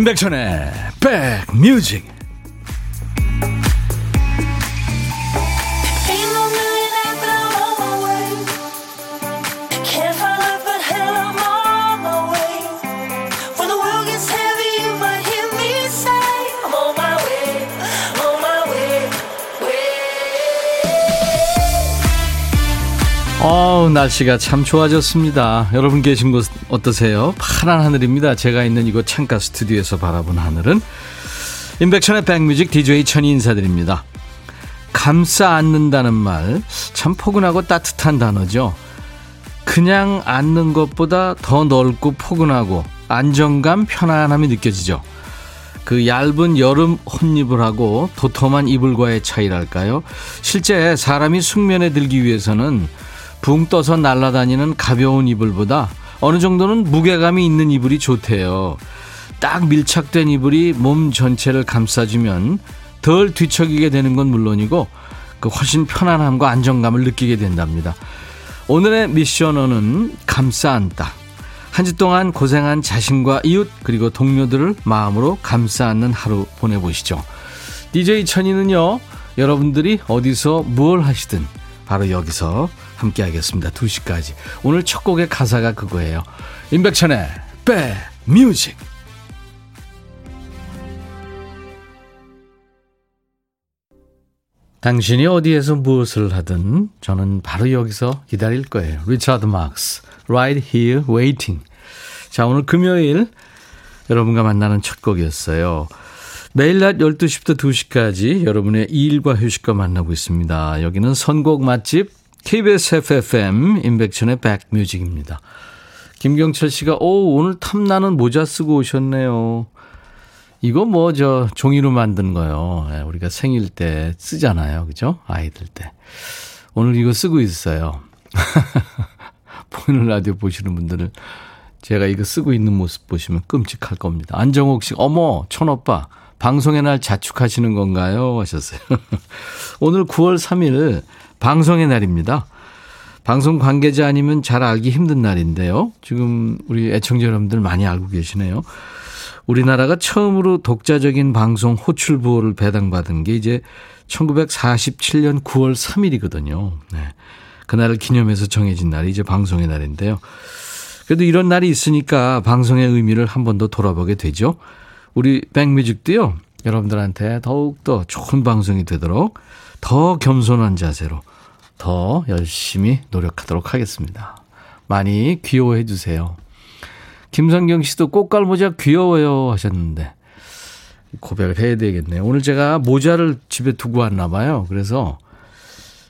임백천의 백뮤직 어우, 날씨가 참 좋아졌습니다. 여러분 계신 곳 어떠세요? 파란 하늘입니다. 제가 있는 이곳 창가 스튜디오에서 바라본 하늘은 인백천의 백뮤직 DJ 천이 인사드립니다. 감싸 안는다는 말, 참 포근하고 따뜻한 단어죠. 그냥 안는 것보다 더 넓고 포근하고 안정감, 편안함이 느껴지죠. 그 얇은 여름 혼입을 하고 도톰한 이불과의 차이랄까요? 실제 사람이 숙면에 들기 위해서는 붕 떠서 날아다니는 가벼운 이불보다 어느 정도는 무게감이 있는 이불이 좋대요. 딱 밀착된 이불이 몸 전체를 감싸주면 덜 뒤척이게 되는 건 물론이고 그 훨씬 편안함과 안정감을 느끼게 된답니다. 오늘의 미션어는 감싸 안다. 한 주 동안 고생한 자신과 이웃 그리고 동료들을 마음으로 감싸 안는 하루 보내보시죠. DJ 천이는요, 여러분들이 어디서 뭘 하시든 바로 여기서 함께 하겠습니다. 2시까지. 오늘 첫 곡의 가사가 그거예요. 임백천의 백 뮤직. 당신이 어디에서 무엇을 하든 저는 바로 여기서 기다릴 거예요. 리차드 막스, Right Here Waiting. 자, 오늘 금요일 여러분과 만나는 첫 곡이었어요. 매일 낮 12시부터 2시까지 여러분의 일과 휴식과 만나고 있습니다. 여기는 선곡 맛집 KBS FFM 인백천의 백뮤직입니다. 김경철 씨가 오 오늘 탐나는 모자 쓰고 오셨네요. 이거 뭐 저 종이로 만든 거요. 예, 우리가 생일 때 쓰잖아요. 그죠? 아이들 때. 오늘 이거 쓰고 있어요. 보이는 라디오 보시는 분들은 제가 이거 쓰고 있는 모습 보시면 끔찍할 겁니다. 안정옥 씨, 어머, 천오빠, 방송의 날 자축하시는 건가요? 하셨어요. 오늘 9월 3일 방송의 날입니다. 방송 관계자 아니면 잘 알기 힘든 날인데요. 지금 우리 애청자 여러분들 많이 알고 계시네요. 우리나라가 처음으로 독자적인 방송 호출 부호를 배당받은 게 이제 1947년 9월 3일이거든요. 네. 그날을 기념해서 정해진 날이 이제 방송의 날인데요. 그래도 이런 날이 있으니까 방송의 의미를 한 번 더 돌아보게 되죠. 우리 백뮤직도요. 여러분들한테 더욱더 좋은 방송이 되도록 더 겸손한 자세로 더 열심히 노력하도록 하겠습니다. 많이 귀여워해 주세요. 김성경 씨도 꽃갈 모자 귀여워요 하셨는데 고백을 해야 되겠네요. 오늘 제가 모자를 집에 두고 왔나 봐요. 그래서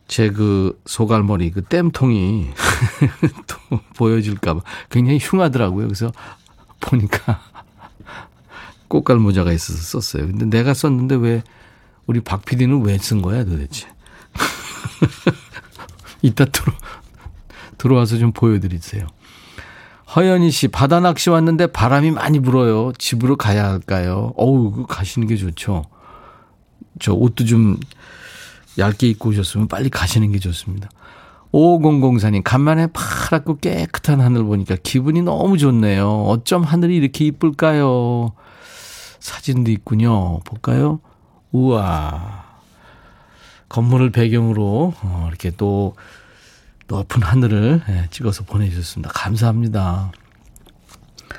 제 그 소갈머리 그 땜통이 또 보여질까 봐 굉장히 흉하더라고요. 그래서 보니까 꽃갈 모자가 있어서 썼어요. 근데 내가 썼는데 왜 우리 박 PD는 왜 쓴 거야 도대체? 이따 들어, 들어와서 좀 보여드리세요. 허연희 씨, 바다 낚시 왔는데 바람이 많이 불어요. 집으로 가야 할까요? 어우, 가시는 게 좋죠. 저 옷도 좀 얇게 입고 오셨으면 빨리 가시는 게 좋습니다. 5004님, 간만에 파랗고 깨끗한 하늘 보니까 기분이 너무 좋네요. 어쩜 하늘이 이렇게 이쁠까요? 사진도 있군요. 볼까요? 우와. 건물을 배경으로 어, 이렇게 또 높은 하늘을 예, 찍어서 보내주셨습니다. 감사합니다.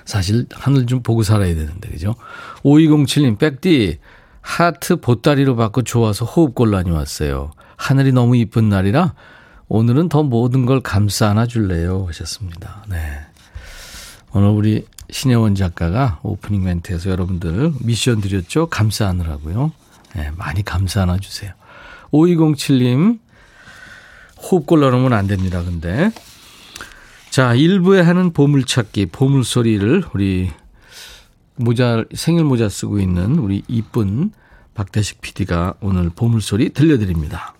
사실 하늘 좀 보고 살아야 되는데 그죠? 5207님 백디 하트 보따리로 받고 좋아서 호흡곤란이 왔어요. 하늘이 너무 이쁜 날이라 오늘은 더 모든 걸 감싸 안아 줄래요 하셨습니다. 네. 오늘 우리 신혜원 작가가 오프닝 멘트에서 여러분들 미션 드렸죠? 감싸 안으라고요. 네, 많이 안아 주세요. 5207님, 호흡 곤란하면 안 됩니다, 근데. 자, 일부에 하는 보물찾기, 보물소리를 우리 모자, 생일 모자 쓰고 있는 우리 이쁜 박대식 PD가 오늘 보물소리 들려드립니다.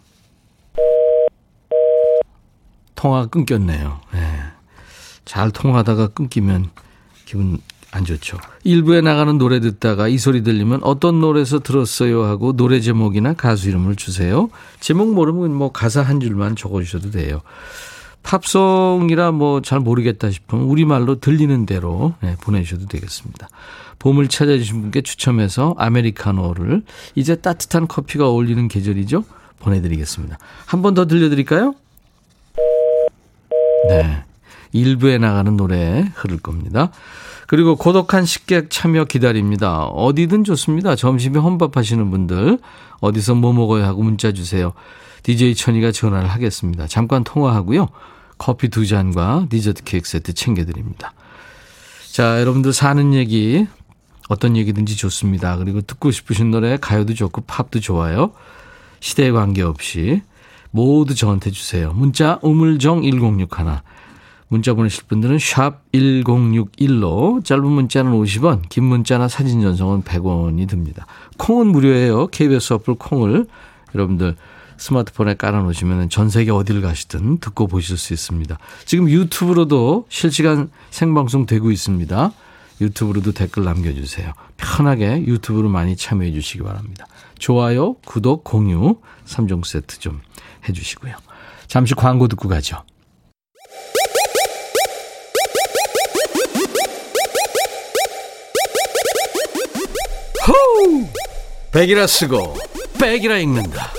통화가 끊겼네요. 네. 잘 통화하다가 끊기면 기분 안 좋죠. 일부에 나가는 노래 듣다가 이 소리 들리면 어떤 노래에서 들었어요 하고 노래 제목이나 가수 이름을 주세요. 제목 모르면 뭐 가사 한 줄만 적어주셔도 돼요. 팝송이라 뭐 잘 모르겠다 싶으면 우리말로 들리는 대로 네, 보내주셔도 되겠습니다. 봄을 찾아주신 분께 추첨해서 아메리카노를 이제 따뜻한 커피가 어울리는 계절이죠. 보내드리겠습니다. 한 번 더 들려드릴까요? 네. 일부에 나가는 노래 흐를 겁니다. 그리고 고독한 식객 참여 기다립니다. 어디든 좋습니다. 점심에 혼밥 하시는 분들 어디서 뭐 먹어야 하고 문자 주세요. DJ 천이가 전화를 하겠습니다. 잠깐 통화하고요. 커피 두 잔과 디저트 케이크 세트 챙겨드립니다. 자, 여러분들 사는 얘기 어떤 얘기든지 좋습니다. 그리고 듣고 싶으신 노래 가요도 좋고 팝도 좋아요. 시대에 관계없이 모두 저한테 주세요. 문자 우물정 1061 문자 보내실 분들은 샵 1061로 짧은 문자는 50원, 긴 문자나 사진 전송은 100원이 듭니다. 콩은 무료예요. KBS 어플 콩을 여러분들 스마트폰에 깔아놓으시면 전 세계 어디를 가시든 듣고 보실 수 있습니다. 지금 유튜브로도 실시간 생방송 되고 있습니다. 유튜브로도 댓글 남겨주세요. 편하게 유튜브로 많이 참여해 주시기 바랍니다. 좋아요, 구독, 공유 3종 세트 좀 해주시고요. 잠시 광고 듣고 가죠. 호우! 백이라 쓰고 백이라 읽는다.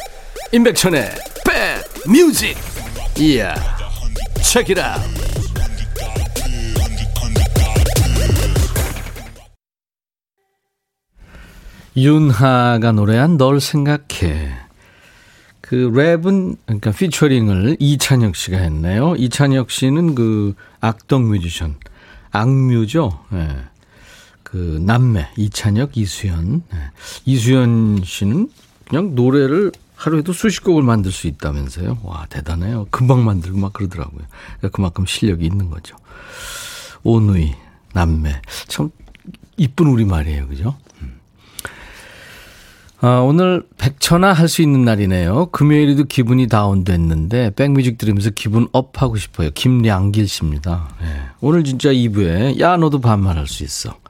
임백천의 백 뮤직. 이야. 책이라. 윤하가 노래한 널 생각해. 그 랩은 그러니까 피처링을 이찬혁 씨가 했네요. 이찬혁 씨는 그 악동 뮤지션 악뮤죠. 네. 그 남매 이찬혁 이수연 네. 이수연 씨는 그냥 노래를 하루에도 수십 곡을 만들 수 있다면서요. 와 대단해요. 금방 만들고 막 그러더라고요. 그러니까 그만큼 실력이 있는 거죠. 오누이 남매 참 이쁜 우리 말이에요, 그죠? 음. 아, 오늘 백천화 할 수 있는 날이네요. 금요일에도 기분이 다운됐는데 백뮤직 들으면서 기분 업하고 싶어요. 김량길 씨입니다. 네. 오늘 진짜 2부에 야 너도 반말할 수 있어.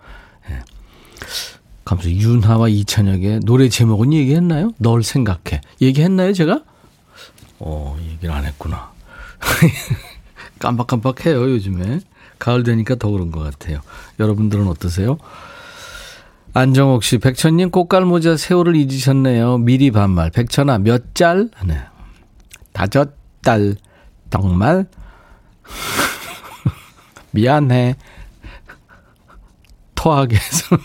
감사 윤하와 이찬혁의 노래 제목은 얘기했나요? 널 생각해. 얘기했나요, 제가? 어, 얘기를 안 했구나. 깜박깜박해요, 요즘에. 가을 되니까 더 그런 것 같아요. 여러분들은 어떠세요? 안정옥 씨, 백천님 꽃갈 모자 세월을 잊으셨네요. 미리 반말. 백천아, 몇 짤? 네. 다섯 달. 정말? 미안해. 토하게 해서.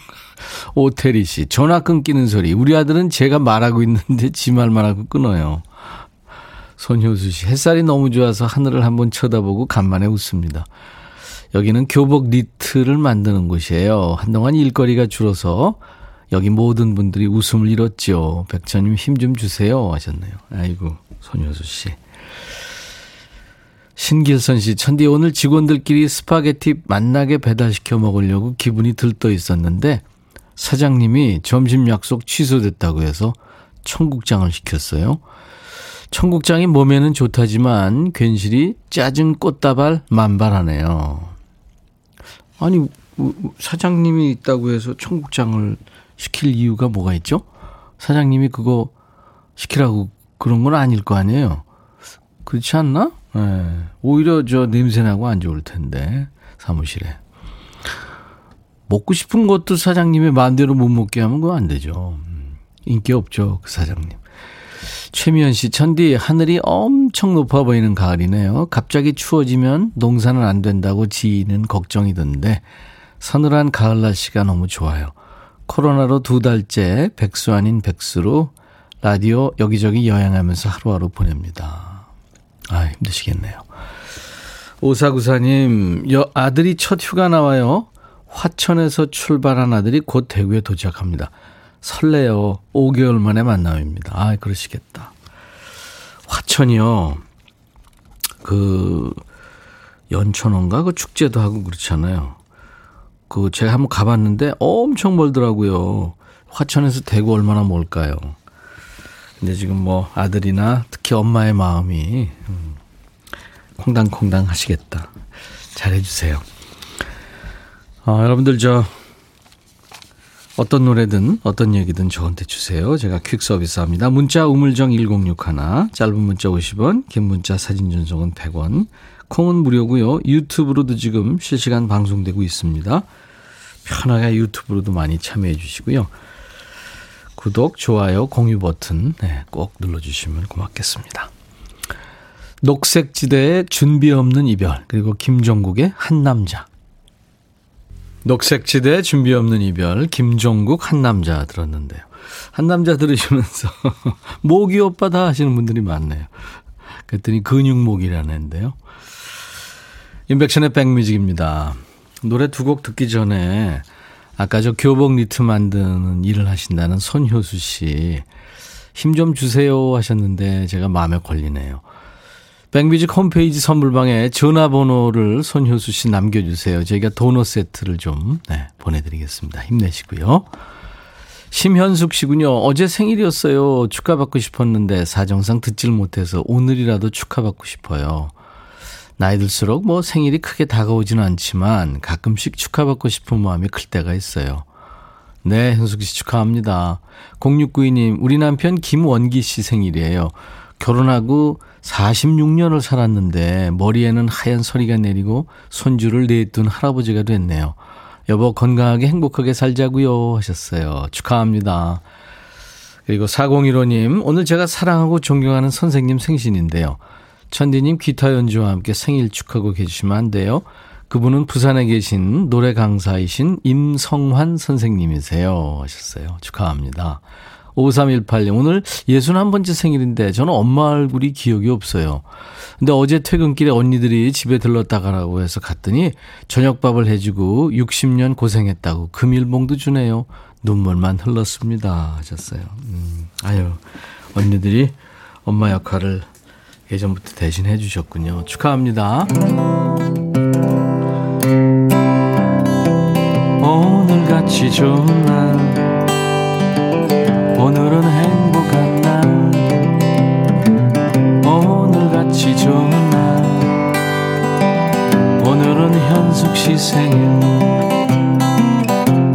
오태리 씨, 전화 끊기는 소리. 우리 아들은 제가 말하고 있는데 지 말만 하고 끊어요. 손효수 씨, 햇살이 너무 좋아서 하늘을 한번 쳐다보고 간만에 웃습니다. 여기는 교복 니트를 만드는 곳이에요. 한동안 일거리가 줄어서 여기 모든 분들이 웃음을 잃었죠. 백천님 힘 좀 주세요. 하셨네요. 아이고, 손효수 씨. 신길선 씨, 천디 오늘 직원들끼리 스파게티 맛나게 배달시켜 먹으려고 기분이 들떠 있었는데 사장님이 점심 약속 취소됐다고 해서 청국장을 시켰어요. 청국장이 몸에는 좋다지만 괜시리 짜증 꽃다발 만발하네요. 아니 사장님이 있다고 해서 청국장을 시킬 이유가 뭐가 있죠? 사장님이 그거 시키라고 그런 건 아닐 거 아니에요. 그렇지 않나? 네. 오히려 저 냄새나고 안 좋을 텐데 사무실에. 먹고 싶은 것도 사장님의 마음대로 못 먹게 하면 그거 안 되죠. 음, 인기 없죠, 그 사장님. 최미연 씨, 천디, 하늘이 엄청 높아 보이는 가을이네요. 갑자기 추워지면 농사는 안 된다고 지인은 걱정이던데, 서늘한 가을 날씨가 너무 좋아요. 코로나로 두 달째 백수 아닌 백수로 라디오 여기저기 여행하면서 하루하루 보냅니다. 아, 힘드시겠네요. 오사구사님, 여, 아들이 첫 휴가 나와요. 화천에서 출발한 아들이 곧 대구에 도착합니다. 설레요. 5개월 만에 만남입니다. 아, 그러시겠다. 화천이요. 그, 연천원가? 그 축제도 하고 그렇잖아요. 그, 제가 한번 가봤는데 엄청 멀더라고요. 화천에서 대구 얼마나 멀까요? 근데 지금 뭐 아들이나 특히 엄마의 마음이, 음, 콩당콩당 하시겠다. 잘해주세요. 어, 여러분들 저 어떤 노래든 어떤 얘기든 저한테 주세요. 제가 퀵 서비스합니다. 문자 우물정 1061 짧은 문자 50원 긴 문자 사진 전송은 100원 콩은 무료고요. 유튜브로도 지금 실시간 방송되고 있습니다. 편하게 유튜브로도 많이 참여해 주시고요. 구독, 좋아요, 공유 버튼 네, 꼭 눌러주시면 고맙겠습니다. 녹색지대의 준비 없는 이별 그리고 김종국의 한 남자 녹색지대 준비 없는 이별 김종국 한 남자 들었는데요. 한 남자 들으시면서 모기 오빠다 하시는 분들이 많네요. 그랬더니 근육목이라는데요. 인백션의 백뮤직입니다. 노래 두 곡 듣기 전에 아까 저 교복 니트 만드는 일을 하신다는 손효수 씨. 힘 좀 주세요 하셨는데 제가 마음에 걸리네요. 백뮤직 홈페이지 선물방에 전화번호를 손효수 씨 남겨주세요. 저희가 도넛 세트를 좀 네, 보내드리겠습니다. 힘내시고요. 심현숙 씨군요. 어제 생일이었어요. 축하받고 싶었는데 사정상 듣질 못해서 오늘이라도 축하받고 싶어요. 나이 들수록 뭐 생일이 크게 다가오지는 않지만 가끔씩 축하받고 싶은 마음이 클 때가 있어요. 네, 현숙 씨 축하합니다. 0692님, 우리 남편 김원기 씨 생일이에요. 결혼하고 46년을 살았는데 머리에는 하얀 서리가 내리고 손주를 내둔 할아버지가 됐네요. 여보 건강하게 행복하게 살자고요 하셨어요. 축하합니다. 그리고 4015님, 오늘 제가 사랑하고 존경하는 선생님 생신인데요. 천디님 기타 연주와 함께 생일 축하고 계시면 안 돼요. 그분은 부산에 계신 노래 강사이신 임성환 선생님이세요. 하셨어요. 축하합니다. 5318님, 오늘 61번째 생일인데 저는 엄마 얼굴이 기억이 없어요. 근데 어제 퇴근길에 언니들이 집에 들렀다 가라고 해서 갔더니 저녁밥을 해주고 60년 고생했다고 금일봉도 주네요. 눈물만 흘렀습니다. 하셨어요. 음, 아유, 언니들이 엄마 역할을 예전부터 대신해 주셨군요. 축하합니다. 오늘같이 좋은 날 오늘은 행복한 날. 오늘같이 좋은 날. 오늘은 현숙 씨 생일.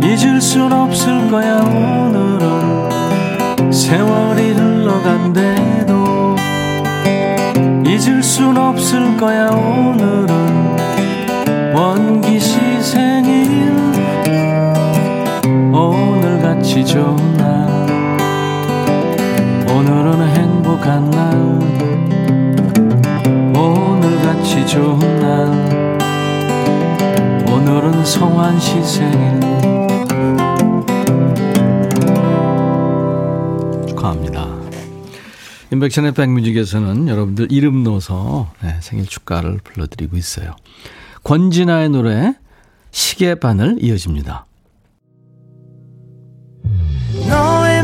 잊을 순 없을 거야 오늘은. 세월이 흘러간대도. 잊을 순 없을 거야 오늘은. 원기 시 생일. 오늘같이 좋은 날 행복한 날 오늘같이 좋은 날 오늘은 성환 시 생일 축하합니다. 인백션의 백뮤직에서는 여러분들 이름 넣어서 네, 생일 축가를 불러드리고 있어요. 권진아의 노래 시계 바늘 이어집니다.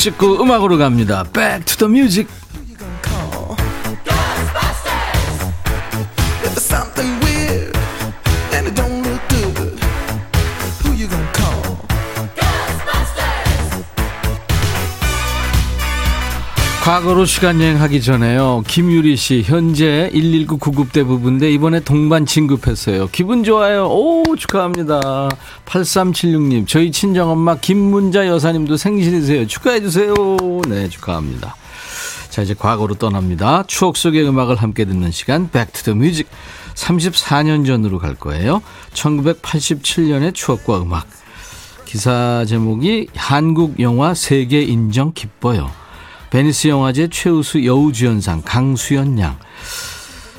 찍고 음악으로 갑니다. Back to the music. 과거로 시간 여행하기 전에요. 김유리 씨 현재 119 구급대 부부인데 이번에 동반 진급했어요. 기분 좋아요. 오 축하합니다. 8376님 저희 친정엄마 김문자 여사님도 생신이세요. 축하해 주세요. 네 축하합니다. 자 이제 과거로 떠납니다. 추억 속의 음악을 함께 듣는 시간 Back to the Music 34년 전으로 갈 거예요. 1987년의 추억과 음악. 기사 제목이 한국 영화 세계 인정 기뻐요. 베니스 영화제 최우수 여우주연상 강수연 양.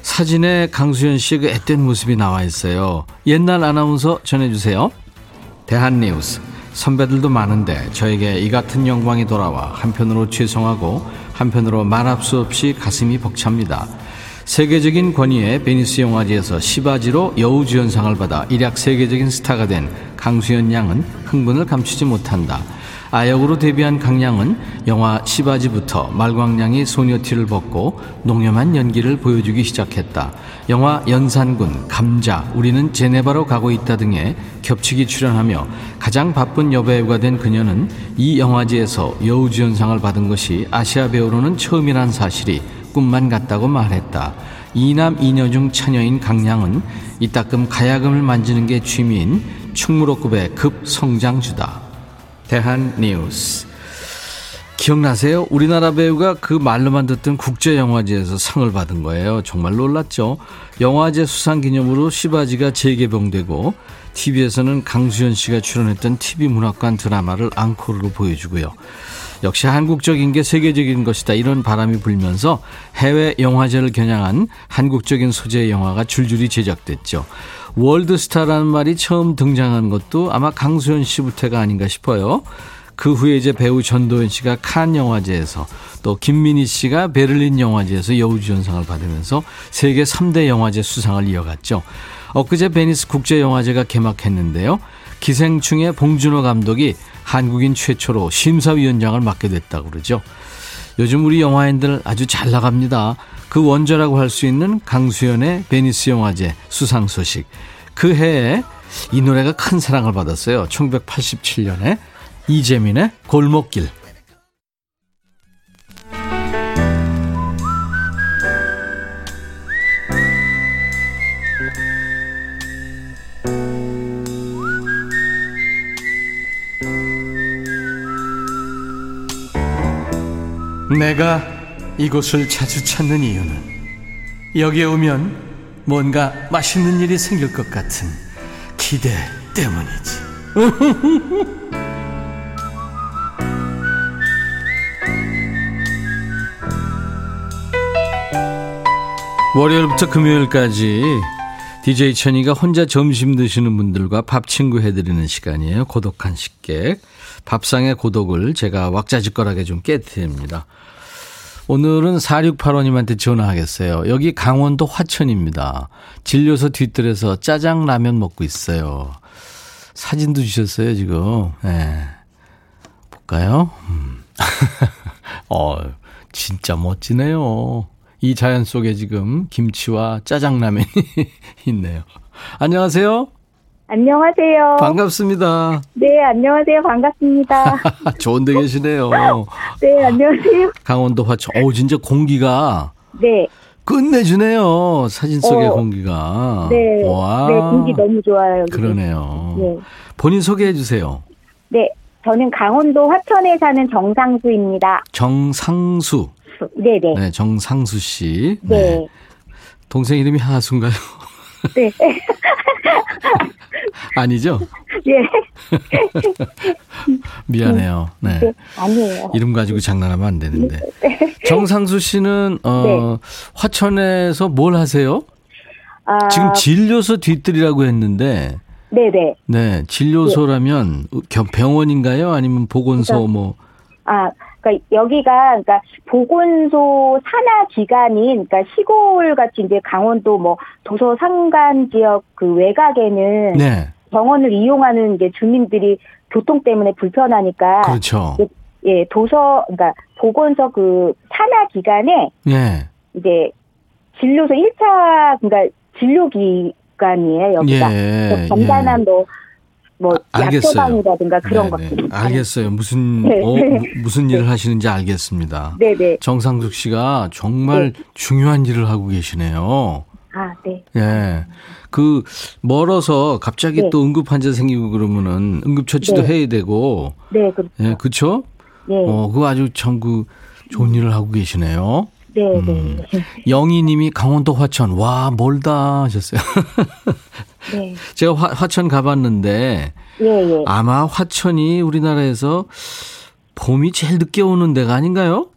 사진에 강수연 씨의 그 앳된 모습이 나와 있어요. 옛날 아나운서 전해주세요. 대한뉴스. 선배들도 많은데 저에게 이 같은 영광이 돌아와 한편으로 죄송하고 한편으로 말할 수 없이 가슴이 벅찹니다. 세계적인 권위의 베니스 영화제에서 씨받이로 여우주연상을 받아 일약 세계적인 스타가 된 강수연 양은 흥분을 감추지 못한다. 아역으로 데뷔한 강양은 영화 시바지부터 말광량이 소녀티를 벗고 농염한 연기를 보여주기 시작했다. 영화 연산군, 감자, 우리는 제네바로 가고 있다 등에 겹치기 출연하며 가장 바쁜 여배우가 된 그녀는 이 영화제에서 여우주연상을 받은 것이 아시아 배우로는 처음이란 사실이 꿈만 같다고 말했다. 이남 이녀 중 처녀인 강양은 이따금 가야금을 만지는 게 취미인 충무로급의 급성장주다. 대한 뉴스. 기억나세요? 우리나라 배우가 그 말로만 듣던 국제영화제에서 상을 받은 거예요. 정말 놀랐죠? 영화제 수상 기념으로 시바지가 재개봉되고 TV에서는 강수현 씨가 출연했던 TV 문학관 드라마를 앙코르로 보여주고요. 역시 한국적인 게 세계적인 것이다. 이런 바람이 불면서 해외 영화제를 겨냥한 한국적인 소재의 영화가 줄줄이 제작됐죠. 월드스타라는 말이 처음 등장한 것도 아마 강수연 씨부터가 아닌가 싶어요. 그 후에 이제 배우 전도연 씨가 칸 영화제에서 또 김민희 씨가 베를린 영화제에서 여우주연상을 받으면서 세계 3대 영화제 수상을 이어갔죠. 엊그제 베니스 국제영화제가 개막했는데요. 기생충의 봉준호 감독이 한국인 최초로 심사위원장을 맡게 됐다고 그러죠. 요즘 우리 영화인들 아주 잘 나갑니다. 그 원조라고 할 수 있는 강수연의 베니스 영화제 수상 소식. 그 해에 이 노래가 큰 사랑을 받았어요. 1987년에 이재민의 골목길. 내가 이곳을 자주 찾는 이유는 여기에 오면 뭔가 맛있는 일이 생길 것 같은 기대 때문이지. 월요일부터 금요일까지 DJ 천이가 혼자 점심 드시는 분들과 밥 친구 해드리는 시간이에요. 고독한 식객. 밥상의 고독을 제가 왁자지껄하게 좀 깨뜨립니다. 오늘은 4685님한테 전화하겠어요. 여기 강원도 화천입니다. 진료소 뒤뜰에서 짜장라면 먹고 있어요. 사진도 주셨어요, 지금. 네. 볼까요? 음. 어, 진짜 멋지네요. 이 자연 속에 지금 김치와 짜장라면이 있네요. 안녕하세요. 안녕하세요. 반갑습니다. 네, 안녕하세요. 반갑습니다. 좋은 데 계시네요. 네, 안녕하세요. 강원도 화천. 어 진짜 공기가. 네. 끝내주네요. 사진 속의 어, 공기가. 네. 와. 네, 공기 너무 좋아요. 여기. 그러네요. 네. 본인 소개해 주세요. 네. 저는 강원도 화천에 사는 정상수입니다. 정상수. 네네. 네, 정상수 씨. 네. 동생 이름이 하수인가요? 네. 아니죠? 네. 미안해요. 네. 네. 아니에요. 이름 가지고 장난하면 안 되는데. 정상수 씨는 어 네. 화천에서 뭘 하세요? 아, 지금 진료소 뒤뜰이라고 했는데 네네. 네, 진료소라면 겸- 병원인가요? 아니면 보건소 그러니까 뭐 아, 그러니까 여기가 그러니까 보건소 산하 기관인 그러니까 시골 같이 이제 강원도 뭐 도서 산간 지역 그 외곽에는 네. 병원을 이용하는 이제 주민들이 교통 때문에 불편하니까 그렇죠. 예, 도서 그러니까 보건소 그 산하 기관에 예. 이제 진료소 1차 그러니까 진료 기관이에요, 여기가. 예. 간단한 뭐, 뭐, 아, 알겠어요. 약소방이라든가 그런 네, 네. 것들. 알겠어요. 무슨 네. 어, 무- 무슨 일을 하시는지 알겠습니다. 네네. 정상숙 씨가 정말 중요한 일을 하고 계시네요. 아, 네. 예. 그 멀어서 갑자기 네. 또 응급 환자 생기고 그러면은 응급 처치도 네. 해야 되고 네, 그렇죠. 예, 그렇죠? 네. 어, 그거 아주 참 그 좋은 일을 하고 계시네요. 네, 음. 네. 영희 님이 강원도 화천 와, 멀다 하셨어요. 네. 제가 화, 화천 가봤는데 예, 예. 아마 화천이 우리나라에서 봄이 제일 늦게 오는 데가 아닌가요?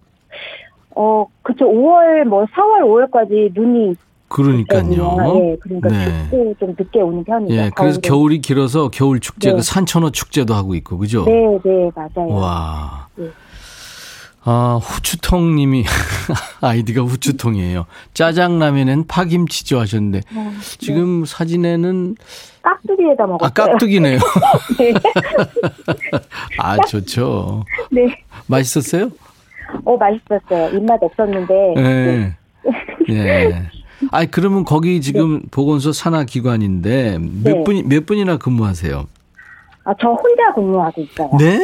어, 그쵸. 5월, 뭐, 4월, 5월까지 눈이. 그러니까요. 예, 그러니까 네. 춥고 좀 늦게 오는 편이죠. 예, 그래서. 겨울이 길어서 겨울 축제, 네. 그 산천어 축제도 하고 있고, 그죠? 네, 네, 맞아요. 와. 네. 아, 후추통 님이, 아이디가 후추통이에요. 짜장라면엔 파김치죠 하셨는데, 어, 지금 사진에는, 깍두기에다 먹었어요. 아, 깍두기네요. 네. 아, 좋죠. 네. 맛있었어요? 어, 맛있었어요. 입맛 없었는데. 예. 예. 아니, 그러면 거기 지금 보건소 산하기관인데, 몇 네. 분이, 몇 분이나 근무하세요? 아, 저 혼자 근무하고 있어요. 네?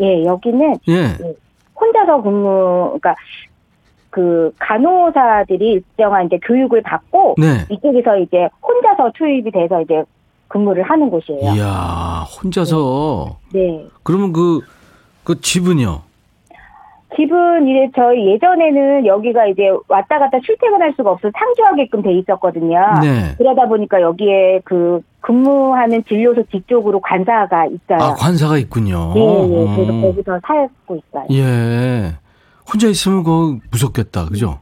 예, 여기는 예. 혼자서 근무, 그러니까 그 간호사들이 일정한 이제 교육을 받고 네. 이쪽에서 이제 혼자서 투입이 돼서 이제 근무를 하는 곳이에요. 이야, 혼자서, 네. 그러면 그, 그 집은요? 집은 이제 저희 예전에는 여기가 이제 왔다 갔다 출퇴근할 수가 없어서 상주하게끔 돼 있었거든요. 네. 그러다 보니까 여기에 그 근무하는 진료소 뒤쪽으로 관사가 있어요. 아, 관사가 있군요. 네, 네. 그래서 음. 거기서 살고 있어요. 예. 혼자 있으면 그거 무섭겠다. 그죠?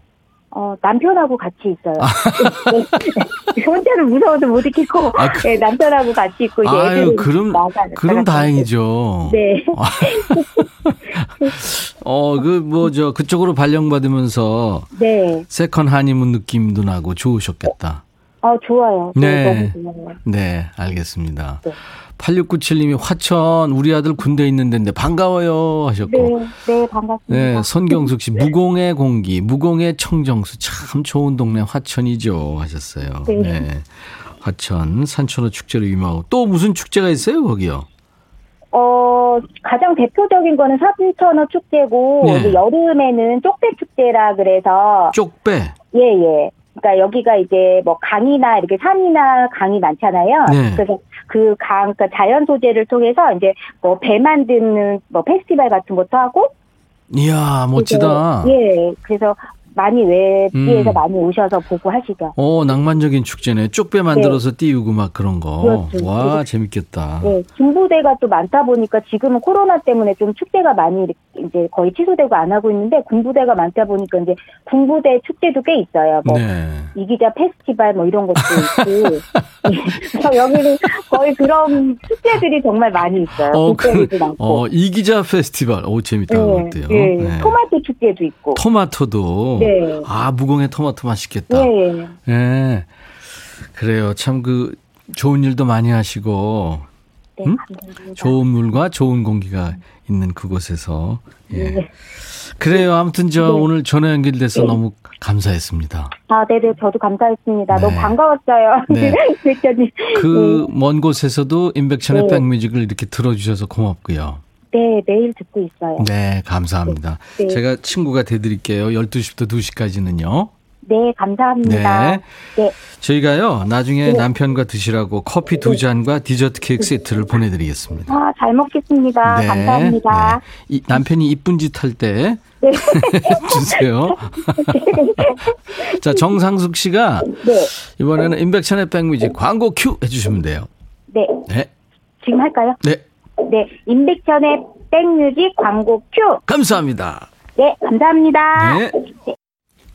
어, 남편하고 같이 있어요. 네. 혼자는 무서워서 못 있겠고, 아, 그- 네, 남편하고 같이 있고, 이제 아유, 그럼, 그럼 다행이죠. 네. 어, 그, 뭐, 저, 그쪽으로 발령받으면서 네. second honeymoon 느낌도 나고 좋으셨겠다. 어, 좋아요. 네. 좋아요. 네, 알겠습니다. 네. 8697님이 화천, 우리 아들 군대 있는 데인데 반가워요 하셨고. 네, 네, 반갑습니다. 네, 손경숙 씨, 무공해 공기, 무공해 청정수, 참 좋은 동네 화천이죠. 하셨어요. 네. 네. 화천, 산천어 축제로 유명하고. 또 무슨 축제가 있어요, 거기요? 어, 가장 대표적인 거는 사진천어 축제고, 네. 여름에는 쪽배 축제라 그래서, 쪽배. 예, 예. 그러니까 여기가 이제 뭐 강이나 이렇게 산이나 강이 많잖아요. 네. 그래서 그 강, 그러니까 자연 소재를 통해서 이제 뭐 배 만드는 뭐 페스티벌 같은 것도 하고. 이야, 멋지다. 예. 그래서 많이 외지에서 음. 많이 오셔서 보고 하시죠. 어, 낭만적인 축제네. 쪽배 만들어서 띄우고 막 그런 거. 그렇죠. 와, 재밌겠다. 네, 군부대가 또 많다 보니까 지금은 코로나 때문에 좀 축제가 많이 이제 거의 취소되고 안 하고 있는데 군부대가 많다 보니까 이제 군부대 축제도 꽤 있어요. 뭐 네. 이기자 페스티벌 뭐 이런 것도 있고 그래서 여기는 거의 그런 축제들이 정말 많이 있어요. 어, 그, 많고. 어, 이기자 페스티벌. 오, 재밌다. 네. 네. 네. 토마토 축제도 있고. 토마토도. 네. 아, 무공의 토마토 맛있겠다. 네. 예. 그래요. 참 그 좋은 일도 많이 하시고 네, 음? 좋은 물과 좋은 공기가 있는 그곳에서 예. 네. 그래요. 아무튼 저 네. 오늘 전화 연결돼서 네. 너무 감사했습니다. 아, 네네, 저도 감사했습니다. 네. 너무 반가웠어요. 네. 그랬더니 그먼 곳에서도 인백천의 네. 백뮤직을 이렇게 들어주셔서 고맙고요. 네, 매일 듣고 있어요. 네, 감사합니다. 네. 제가 친구가 돼드릴게요. 12시부터 2시까지는요. 네, 감사합니다. 네. 네. 저희가요, 나중에 네. 남편과 드시라고 커피 두 잔과 디저트 케이크 세트를 보내드리겠습니다. 아, 잘 먹겠습니다. 감사합니다. 네. 이, 남편이 이쁜 짓 할때 네. 주세요. 자, 정상숙 씨가 네, 이번에는 인백천의 백뮤직 광고 큐 해주시면 돼요. 네. 네. 지금 할까요? 네. 네, 임백천의 백뮤직 광고 큐. 감사합니다. 네, 감사합니다. 네.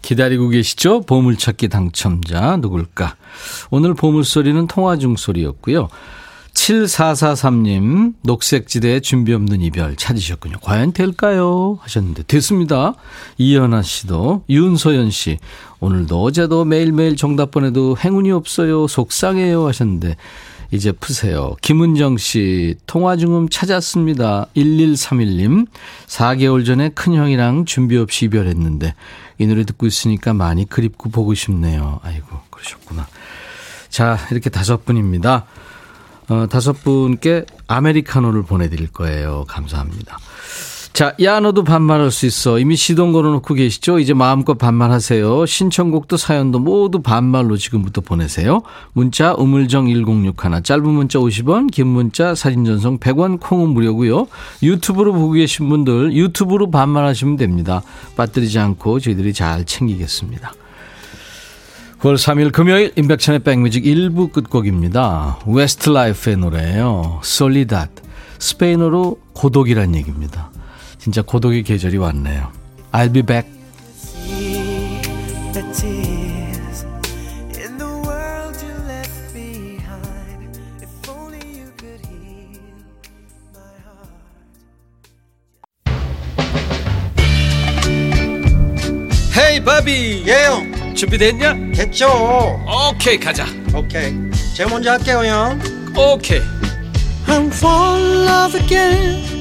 기다리고 계시죠? 보물찾기 당첨자 누굴까? 오늘 보물소리는 통화 중 소리였고요. 7443님, 녹색지대에 준비 없는 이별 찾으셨군요. 과연 될까요? 하셨는데, 됐습니다. 이현아 씨도, 윤소연 씨, 오늘도 어제도 매일매일 정답 보내도 행운이 없어요. 속상해요. 하셨는데, 이제 푸세요. 김은정 씨, 통화 중음 찾았습니다. 1131님, 4개월 전에 큰형이랑 준비 없이 이별했는데, 이 노래 듣고 있으니까 많이 그립고 보고 싶네요. 아이고, 그러셨구나. 자, 이렇게 다섯 분입니다. 어, 다섯 분께 아메리카노를 보내드릴 거예요. 감사합니다. 자, 야, 너도 반말할 수 있어. 이미 시동 걸어놓고 계시죠? 이제 마음껏 반말하세요. 신청곡도 사연도 모두 반말로 지금부터 보내세요. 문자, 우물정 1061, 짧은 문자 50원, 긴 문자, 사진 전송 100원, 콩은 무료고요 유튜브로 보고 계신 분들, 유튜브로 반말하시면 됩니다. 빠뜨리지 않고 저희들이 잘 챙기겠습니다. 9월 3일 금요일 임백천의 백뮤직 1부 끝곡입니다. 웨스트라이프의 노래예요. Soledad. 스페인어로 고독이란 얘기입니다. 진짜 고독의 계절이 왔네요. I'll be back. 헤이 바비 예영 준비됐냐? 됐죠 오케이 가자 오케이 제가 먼저 할게요 형 오케이 I'm fall in love again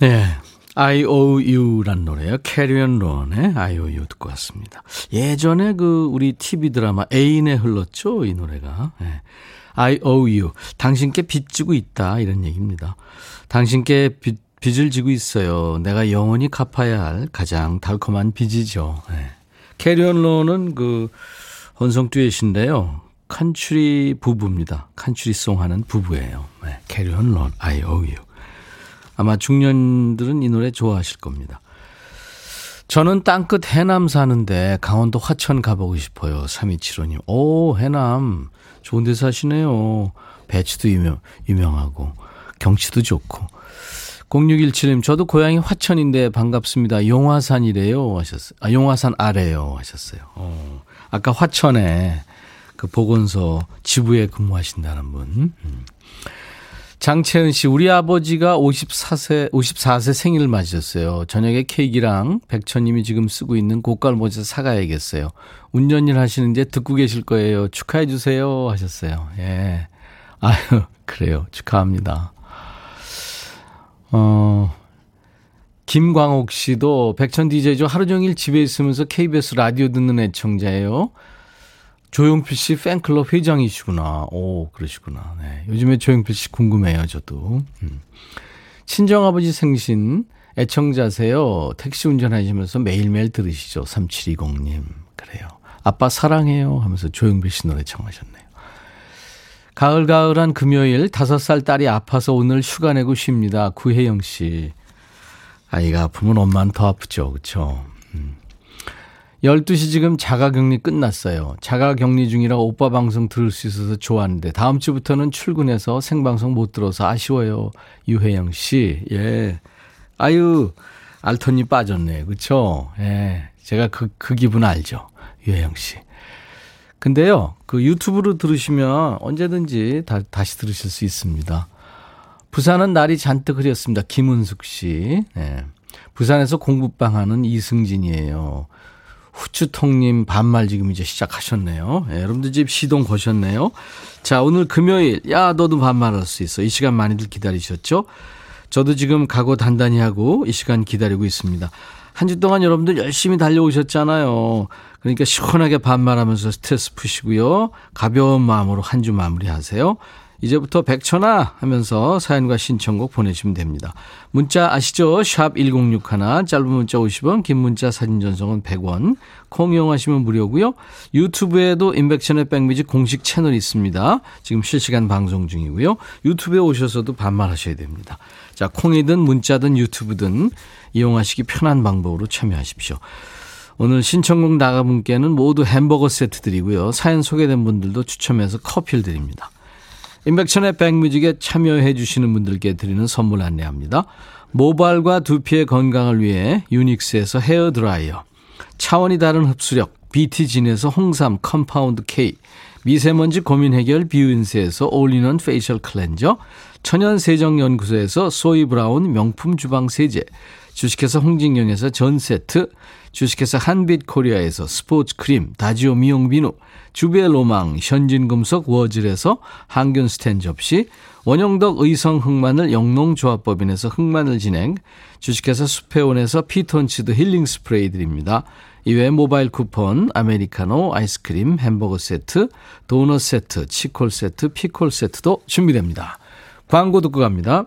네. IOU란 노래요. 캐리 앤 론의 IOU 듣고 왔습니다. 예전에 그 우리 TV 드라마 애인에 흘렀죠. 이 노래가. 네. IOU. 당신께 빚 지고 있다. 이런 얘기입니다. 당신께 빚, 빚을 지고 있어요. 내가 영원히 갚아야 할 가장 달콤한 빚이죠. 네. 캐리 앤 론은 그 혼성 듀엣인데요. country 부부입니다. country song 하는 부부예요. 네. 캐리 앤 론, IOU. 아마 중년들은 이 노래 좋아하실 겁니다. 저는 땅끝 해남 사는데 강원도 화천 가보고 싶어요. 3275님. 오, 해남. 좋은 데 사시네요. 배추도 유명, 유명하고, 경치도 좋고. 0617님, 저도 고향이 화천인데 반갑습니다. 용화산이래요. 하셨어요. 아, 용화산 아래요. 하셨어요. 어, 아까 화천에 그 보건소 지부에 근무하신다는 분. 음. 장채은 씨, 우리 아버지가 54세, 54세 생일을 맞으셨어요. 저녁에 케이크랑 백천님이 지금 쓰고 있는 고깔 모자 사가야겠어요. 운전일 하시는데 듣고 계실 거예요. 축하해주세요. 하셨어요. 예. 아유, 그래요. 축하합니다. 어, 김광옥 씨도 백천 DJ죠. 하루 종일 집에 있으면서 KBS 라디오 듣는 애청자예요. 조용필 씨 팬클럽 회장이시구나. 오, 그러시구나. 네. 요즘에 조용필 씨 궁금해요, 저도. 음. 친정아버지 생신 애청자세요. 택시 운전하시면서 매일매일 들으시죠. 3720님. 그래요. 아빠 사랑해요 하면서 조용필 씨 노래 청하셨네요. 가을가을한 금요일 다섯 살 딸이 아파서 오늘 휴가 내고 쉽니다. 구혜영 씨. 아이가 아프면 엄마는 더 아프죠. 그렇죠? 음. 12시 지금 자가격리 끝났어요. 자가격리 중이라 오빠 방송 들을 수 있어서 좋았는데 다음 주부터는 출근해서 생방송 못 들어서 아쉬워요. 유혜영 씨. 예. 아유, 알톤이 빠졌네. 그쵸? 예. 제가 그, 그 기분 알죠. 유혜영 씨. 근데요, 그 유튜브로 들으시면 언제든지 다, 다시 들으실 수 있습니다. 부산은 날이 잔뜩 흐렸습니다. 김은숙 씨. 예. 부산에서 공부방 하는 이승진이에요. 후추통님 반말 지금 이제 시작하셨네요. 예, 여러분들 집 시동 거셨네요. 자, 오늘 금요일. 야, 너도 반말할 수 있어. 이 시간 많이들 기다리셨죠? 저도 지금 각오 단단히 하고 이 시간 기다리고 있습니다. 한 주 동안 여러분들 열심히 달려오셨잖아요. 그러니까 시원하게 반말하면서 스트레스 푸시고요. 가벼운 마음으로 한 주 마무리하세요. 이제부터 백천아 하면서 사연과 신청곡 보내시면 됩니다. 문자 아시죠? 샵 1061, 짧은 문자 50원, 긴 문자 사진 전송은 100원, 콩 이용하시면 무료고요. 유튜브에도 인백천의 백미지 공식 채널이 있습니다. 지금 실시간 방송 중이고요. 유튜브에 오셔서도 반말하셔야 됩니다. 자, 콩이든 문자든 유튜브든 이용하시기 편한 방법으로 참여하십시오. 오늘 신청곡 나가 분께는 모두 햄버거 세트 드리고요. 사연 소개된 분들도 추첨해서 커피를 드립니다. 임백천의 백뮤직에 참여해 주시는 분들께 드리는 선물 안내합니다. 모발과 두피의 건강을 위해 유닉스에서 헤어드라이어, 차원이 다른 흡수력 BT진에서 홍삼 compound K, 미세먼지 고민 해결 비윤세에서 올리는 facial cleanser, 천연세정연구소에서 소이브라운 명품 주방세제, 주식회사 홍진경에서 전세트, 주식회사 한빛코리아에서 스포츠 크림, 다지오 미용 비누, 주베 로망, 현진금속 워즐에서 항균 스텐 접시, 원형덕 의성 흑마늘 영농조합법인에서 흑마늘 진액, 주식회사 수페온에서 피톤치드 힐링 스프레이 드립니다. 이외에 모바일 쿠폰, 아메리카노, 아이스크림, 햄버거 세트, 도넛 세트, 치콜 세트, 피콜 세트도 준비됩니다. 광고 듣고 갑니다.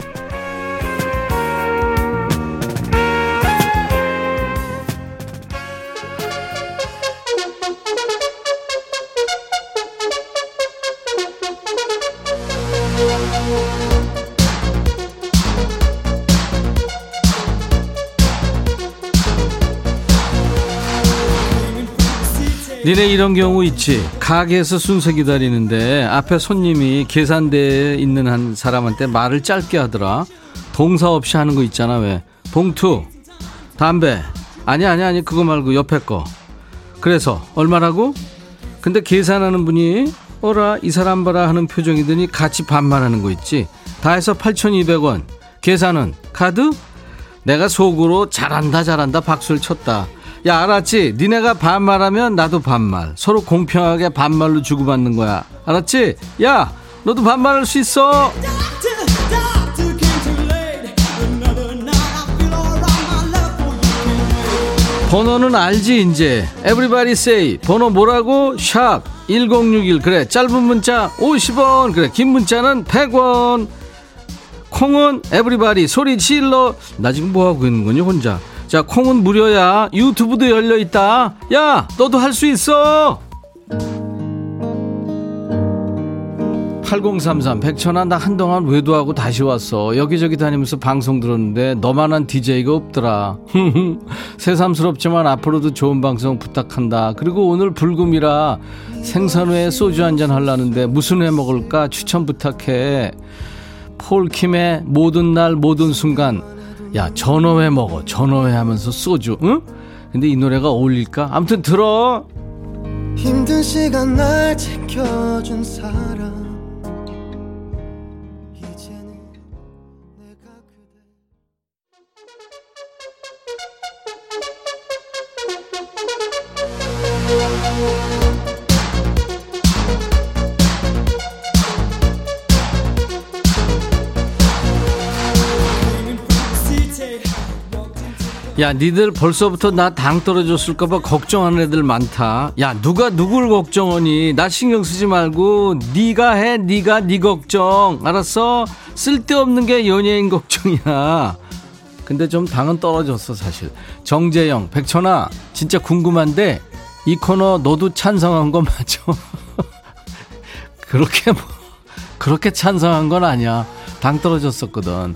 니네 이런 경우 있지. 가게에서 순서 기다리는데 앞에 손님이 계산대에 있는 한 사람한테 말을 짧게 하더라. 동사 없이 하는 거 있잖아, 왜. 봉투, 담배. 아니, 아니, 아니, 그거 말고 옆에 거. 그래서, 얼마라고? 근데 계산하는 분이, 어라, 이 사람 봐라 하는 표정이더니 같이 반말하는 거 있지. 다 해서 8,200원. 계산은 카드? 내가 속으로 잘한다, 잘한다 박수를 쳤다. 야 알았지? 니네가 반말하면 나도 반말. 서로 공평하게 반말로 주고받는 거야. 알았지? 야 너도 반말할 수 있어. 번호는 알지 이제. everybody say 번호 뭐라고? 샵 1061 그래 짧은 문자 50원. 그래 긴 문자는 100원. 콩은 everybody 소리 질러. 나 지금 뭐하고 있는 거니 혼자 자, 콩은 무료야. 유튜브도 열려 있다. 야, 너도 할 수 있어. 8033 백천아 나 한동안 외도하고 다시 왔어 여기저기 다니면서 방송 들었는데 너만한 DJ가 없더라 새삼스럽지만 앞으로도 좋은 방송 부탁한다 그리고 오늘 불금이라 생선회에 소주 한잔 하려는데 무슨 회 먹을까 추천 부탁해 폴킴의 모든 날 모든 순간 야 전어회 먹어 전어회 하면서 소주 응? 근데 이 노래가 어울릴까? 아무튼 들어 힘든 시간 날 지켜준 사람 야 니들 벌써부터 나 당 떨어졌을까봐 걱정하는 애들 많다. 야 누가 누굴 걱정하니? 나 신경 쓰지 말고 니가 해 니가 니 걱정. 알았어? 쓸데없는 게 연예인 걱정이야. 근데 좀 당은 떨어졌어 사실. 정재영 백천아 진짜 궁금한데 이 코너 너도 찬성한 거 맞죠 그렇게 뭐 그렇게 찬성한 건 아니야. 당 떨어졌었거든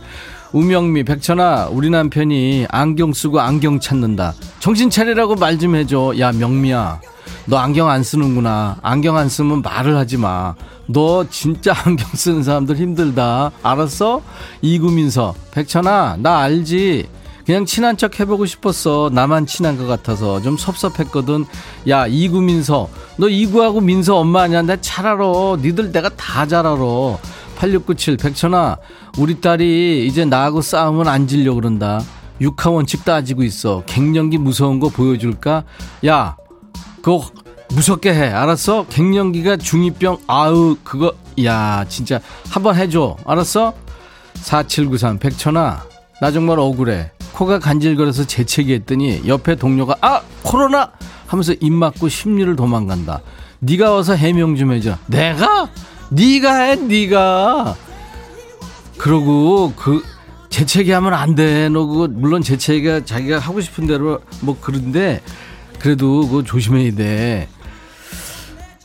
우명미 백천아 우리 남편이 안경 쓰고 안경 찾는다. 정신 차리라고 말 좀 해줘. 야 명미야 너 안경 안 쓰는구나. 안경 안 쓰면 말을 하지 마 너 진짜 안경 쓰는 사람들 힘들다. 알았어? 이구민서 백천아 나 알지? 그냥 친한 척 해보고 싶었어. 나만 친한 것 같아서 좀 섭섭했거든. 야 이구 민서 너 이구하고 민서 엄마 아니야? 나 잘 알아. 니들 내가 다 잘 알아 8697 백천아 우리 딸이 이제 나하고 싸우면 안 질려 그런다. 육하 원칙 따지고 있어. 갱년기 무서운 거 보여줄까? 야 그거 무섭게 해. 알았어? 갱년기가 중2병 아우 그거. 야 진짜 한번 해줘. 알았어? 4793 백천아 나 정말 억울해. 코가 간질거려서 재채기 했더니 옆에 동료가 아 코로나! 하면서 입 막고 심리를 도망간다. 네가 와서 해명 좀 해줘. 내가 네가 해 네가 그러고 그 재채기 하면 안 돼. 너 그거 물론 재채기가 자기가 하고 싶은 대로 뭐 그런데 그래도 그거 조심해야 돼.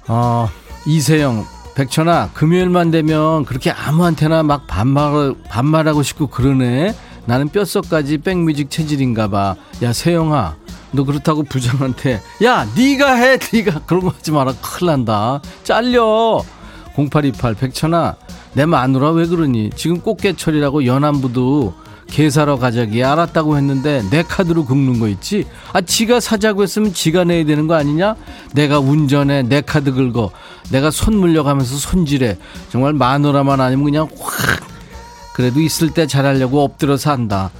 어, 이세영 백천아 금요일만 되면 그렇게 아무한테나 막 반말 반말하고 싶고 그러네. 나는 뼛속까지 백뮤직 체질인가 봐. 야 세영아 너 그렇다고 부장한테 야 네가 해 네가 그런 거 하지 마라 큰일 난다 잘려 0828 백천아 내 마누라 왜 그러니 지금 꽃게철이라고 연안부도 게사러 가자기 알았다고 했는데 내 카드로 긁는 거 있지 아 지가 사자고 했으면 지가 내야 되는 거 아니냐 내가 운전해 내 카드 긁어 내가 손 물려가면서 손질해 정말 마누라만 아니면 그냥 확 그래도 있을 때 잘하려고 엎드려서 한다.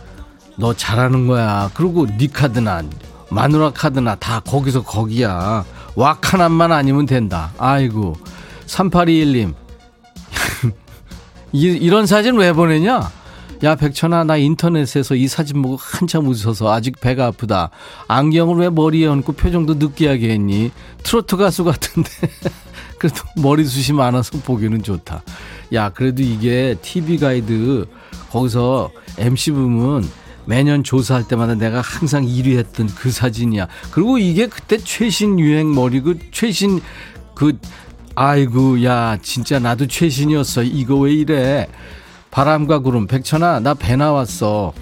너 잘하는 거야. 그리고 네 카드나 마누라 카드나 다 거기서 거기야. 왁 하나만 아니면 된다. 아이고. 3821님. 이, 이런 사진 왜 보내냐? 야, 백천아, 나 인터넷에서 이 사진 보고 한참 웃어서 아직 배가 아프다. 안경을 왜 머리에 얹고 표정도 느끼하게 했니? 트로트 가수 같은데. 그래도 머리숱이 많아서 보기는 좋다. 야, 그래도 이게 TV 가이드 거기서 MC 부문 매년 조사할 때마다 내가 항상 1위 했던 그 사진이야. 그리고 이게 그때 최신 유행 머리 그 최신 그 아이고 야 진짜 나도 최신이었어. 이거 왜 이래? 바람과 구름 백천아 나 배 나왔어.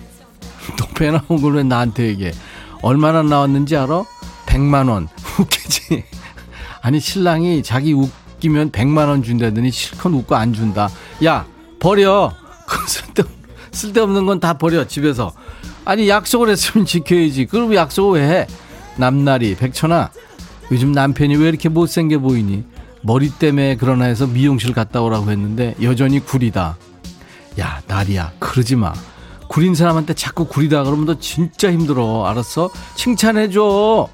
너배 나온 걸 왜 나한테 얘기해? 얼마나 나왔는지 알아? 100만 원. 웃기지? 아니 신랑이 자기 웃기면 100만 원 준다더니 실컷 웃고 안 준다. 야 버려. 그 쓸데 쓸데없는 건 다 버려 집에서. 아니 약속을 했으면 지켜야지. 그럼 약속을 왜 해? 남나리 백천아 요즘 남편이 왜 이렇게 못생겨 보이니? 머리 때문에 그러나 해서 미용실 갔다 오라고 했는데 여전히 구리다. 야 나리야 그러지 마. 구린 사람한테 자꾸 구리다 그러면 너 진짜 힘들어. 알았어? 칭찬해줘.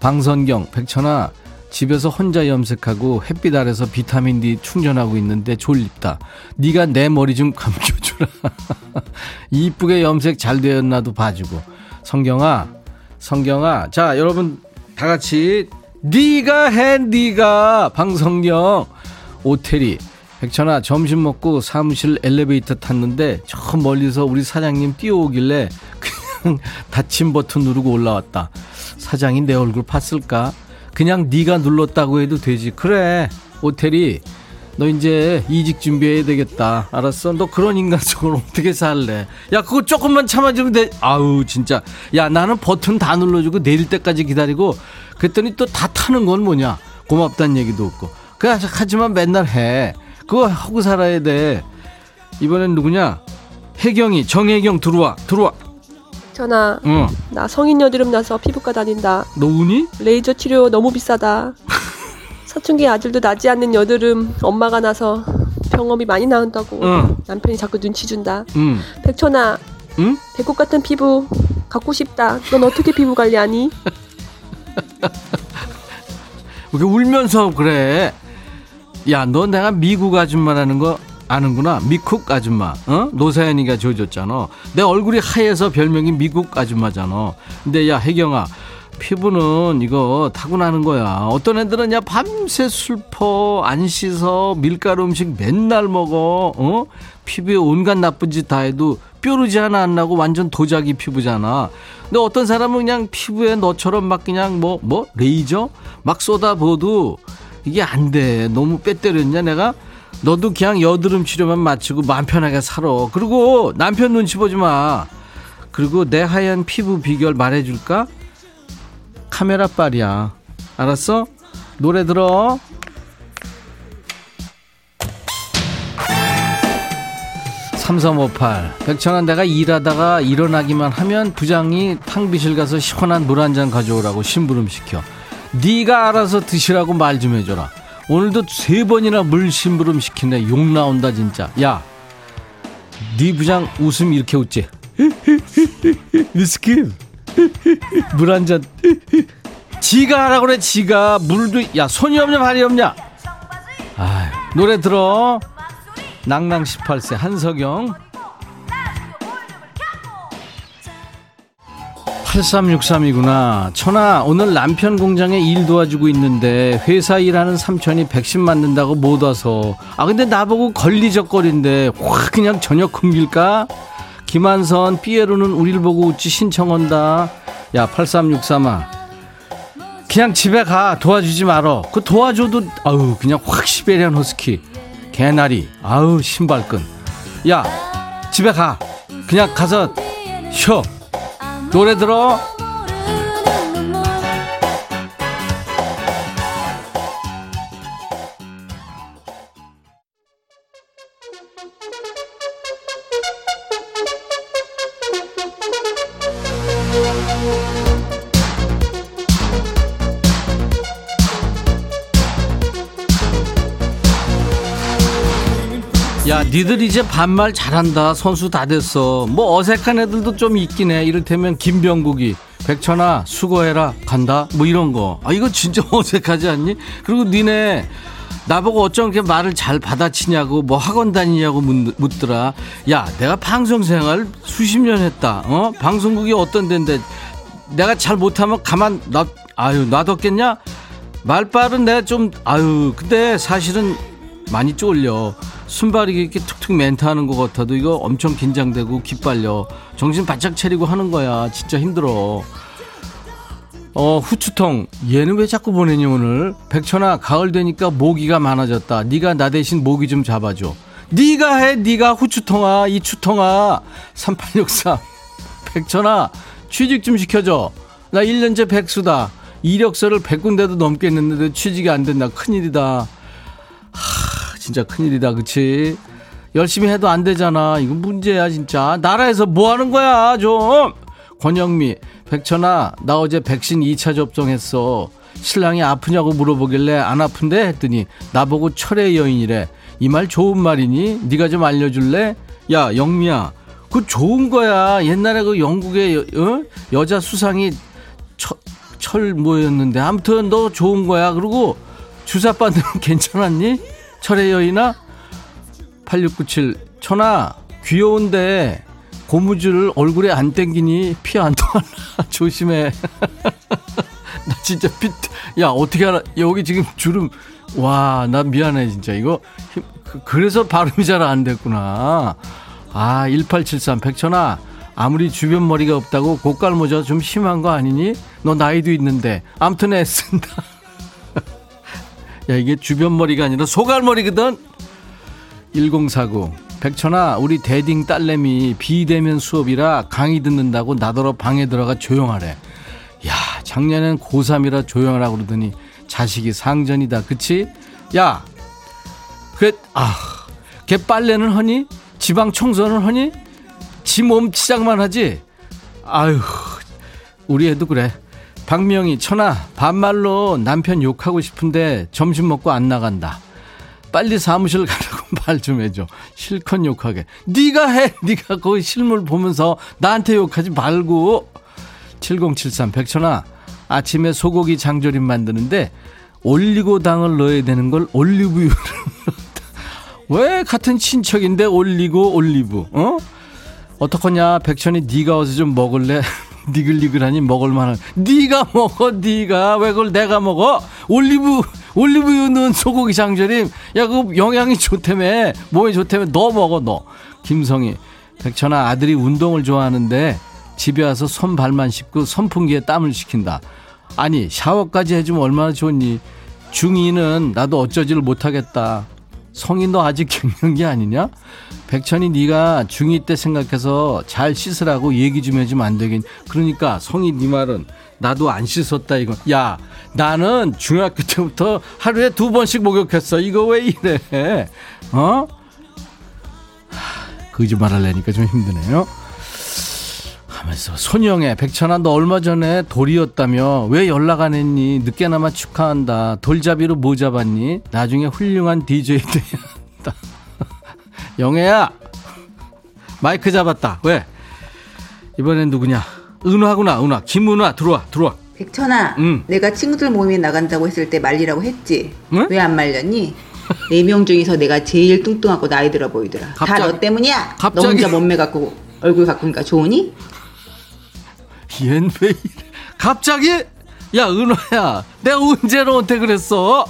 방선경 백천아 집에서 혼자 염색하고 햇빛 아래서 비타민 D 충전하고 있는데 졸립다. 네가 내 머리 좀 감겨주라. 이쁘게 염색 잘 되었나도 봐주고. 성경아, 성경아. 자, 여러분 다 같이 네가 해, 네가 방성경 오태리. 백천아 점심 먹고 사무실 엘리베이터 탔는데 저 멀리서 우리 사장님 뛰어오길래 그냥 닫힌 버튼 누르고 올라왔다. 사장이 내 얼굴 봤을까? 그냥 네가 눌렀다고 해도 되지. 그래. 오태리 너 이제 이직 준비해야 되겠다. 알았어? 너 그런 인간 속으로 어떻게 살래? 야, 그거 조금만 참아주면 돼. 아우, 진짜. 야, 나는 버튼 다 눌러주고 내릴 때까지 기다리고 그랬더니 또 다 타는 건 뭐냐? 고맙다는 얘기도 없고. 그래, 하지만 맨날 해. 그거 하고 살아야 돼. 이번엔 누구냐? 혜경이, 정혜경 들어와, 들어와. 전화 응. 나 성인 여드름 나서 피부과 다닌다 너 우니? 레이저 치료 너무 비싸다 사춘기 아들도 나지 않는 여드름 엄마가 나서 병원비 많이 나온다고 응. 남편이 자꾸 눈치 준다 응. 백천아 응? 배꼽 같은 피부 갖고 싶다 넌 어떻게 피부 관리하니? 왜 울면서 그래? 야, 너 내가 미국 아줌마라는 거 아는구나. 미쿡 아줌마. 어? 노사연이가 지어줬잖아. 내 얼굴이 하얘서 별명이 미국 아줌마잖아. 근데 야, 혜경아. 피부는 이거 타고나는 거야. 어떤 애들은 야 밤새 술 퍼 안 씻어 밀가루 음식 맨날 먹어. 어? 피부에 온갖 나쁜 짓 다 해도 뾰루지 하나 안 나고 완전 도자기 피부잖아. 근데 어떤 사람은 그냥 피부에 너처럼 막 그냥 뭐 뭐 레이저 막 쏟아부어도 이게 안 돼. 너무 빼 때렸냐 내가? 너도 그냥 여드름 치료만 마치고 마음 편하게 살아. 그리고 남편 눈치 보지 마. 그리고 내 하얀 피부 비결 말해줄까? 카메라 빨이야. 알았어? 노래 들어. 삼삼오팔. 백천아 내가 일하다가 일어나기만 하면 부장이 탕비실 가서 시원한 물 한 잔 가져오라고 심부름 시켜. 네가 알아서 드시라고 말 좀 해줘라. 오늘도 세 번이나 물 심부름 시키네. 욕 나온다 진짜. 야 네 부장 웃음 이렇게 웃지? 위스키? 물한 잔. 지가 하라고 그래 지가. 물도 야 손이 없냐 발이 없냐? 아 노래 들어 낭낭 18세 한석영 8363이구나. 천아, 오늘 남편 공장에 일 도와주고 있는데 회사 일하는 삼촌이 백신 맞는다고 못 와서. 아, 근데 나보고 걸리적거린데 확 그냥 저녁 굶길까? 김한선, 삐에로는 우릴 보고 웃지 신청한다. 야, 8363아. 그냥 집에 가. 도와주지 말어. 그 도와줘도, 아우, 그냥 확 시베리안 허스키. 개나리. 아우, 신발끈. 야, 집에 가. 그냥 가서 쉬어. 노래 들어. 니들 이제 반말 잘한다. 선수 다 됐어. 뭐 어색한 애들도 좀 있긴 해. 이를테면 김병국이 백천아 수고해라 간다. 뭐 이런 거. 아 이거 진짜 어색하지 않니? 그리고 니네 나보고 어쩜 이렇게 말을 잘 받아치냐고 뭐 학원 다니냐고 묻, 묻더라. 야, 내가 방송 생활 수십 년 했다. 어? 방송국이 어떤 데인데 내가 잘 못하면 가만 놔 아유 놔뒀겠냐? 말빨은 내가 좀 아유 근데 사실은 많이 쫄려 순발이 이렇게 툭툭 멘트하는 것 같아도 이거 엄청 긴장되고 기빨려. 정신 바짝 차리고 하는 거야. 진짜 힘들어. 어 후추통. 얘는 왜 자꾸 보내니 오늘? 백천아 가을 되니까 모기가 많아졌다. 네가 나 대신 모기 좀 잡아줘. 네가 해 네가 후추통아 이 추통아. 3863 백천아 취직 좀 시켜줘. 나 1년째 백수다. 이력서를 100군데도 넘겠는데 취직이 안 된다. 큰일이다. 하 진짜 큰일이다 그치? 열심히 해도 안 되잖아. 이거 문제야 진짜. 나라에서 뭐 하는 거야 좀? 권영미 백천아 나 어제 백신 2차 접종했어. 신랑이 아프냐고 물어보길래 안 아픈데? 했더니 나보고 철의 여인이래. 이 말 좋은 말이니? 네가 좀 알려줄래? 야 영미야 그 좋은 거야. 옛날에 그 영국의 여, 어? 여자 수상이 철, 철 뭐였는데. 아무튼 너 좋은 거야. 그리고 주사 받으면 괜찮았니 철의 여인아 8697 천아 귀여운데 고무줄 얼굴에 안 땡기니 피 안 통하나? 조심해. 나 진짜 피 야 어떻게 알아? 여기 지금 주름. 와 나 미안해 진짜. 이거 힘- 그- 그래서 발음이 잘 안 됐구나. 아 1873 백천아 아무리 주변 머리가 없다고 고깔 모자 좀 심한 거 아니니? 너 나이도 있는데. 아무튼 애쓴다 야 이게 주변 머리가 아니라 소갈 머리거든 1049 백천아 우리 대딩 딸내미 비대면 수업이라 강의 듣는다고 나더러 방에 들어가 조용하래 야 작년엔 고3이라 조용하라 그러더니 자식이 상전이다 그치? 야 그래 아 걔 빨래는 하니? 지방 청소는 하니? 지 몸 치장만 하지? 아유 우리 애도 그래 박명희 천아 반말로 남편 욕하고 싶은데 점심 먹고 안 나간다 빨리 사무실 가라고 말 좀 해줘. 실컷 욕하게. 네가 해. 네가 거기 실물 보면서 나한테 욕하지 말고. 7073 백천아 아침에 소고기 장조림 만드는데 올리고당을 넣어야 되는 걸 올리브유를. 왜 같은 친척인데 올리고 올리브 어? 어떡하냐 백천이 네가 어서 좀 먹을래 니글니글하니 먹을만한. 네가 먹어 네가. 왜 그걸 내가 먹어? 올리브 올리브유 넣은 소고기 장조림. 야 그거 영양이 좋다며. 몸에 좋다며. 너 먹어 너. 김성희. 백천아 아들이 운동을 좋아하는데 집에 와서 손 발만 씻고 선풍기에 땀을 식힌다. 아니 샤워까지 해주면 얼마나 좋니? 중2는 나도 어쩌지를 못하겠다. 성인 너 아직 경력이 아니냐? 백천이 네가 중2 때 생각해서 잘 씻으라고 얘기 좀 해주면 안 되긴. 그러니까 성이 네 말은 나도 안 씻었다 이거. 야 나는 중학교 때부터 하루에 두 번씩 목욕했어. 이거 왜 이래? 어? 하, 거짓말 하려니까 좀 힘드네요. 하면서 손영애 백천아 너 얼마 전에 돌이었다며 왜 연락 안 했니? 늦게나마 축하한다. 돌잡이로 뭐 잡았니? 나중에 훌륭한 DJ 돼야 한다 영애야 마이크 잡았다 왜 이번엔 누구냐 은화구나 은화 김은화 들어와 들어와 백천아, 응. 내가 친구들 모임에 나간다고 했을 때 말리라고 했지. 응? 왜안 말렸니? 네 명 중에서 내가 제일 뚱뚱하고 나이 들어 보이더라. 다 너 때문이야. 너 갑자기- 혼자 몸매 갖고 얼굴 가꾸니까 좋으니? 얜왜 이래 갑자기 야 은화야 내가 언제 너한테 그랬어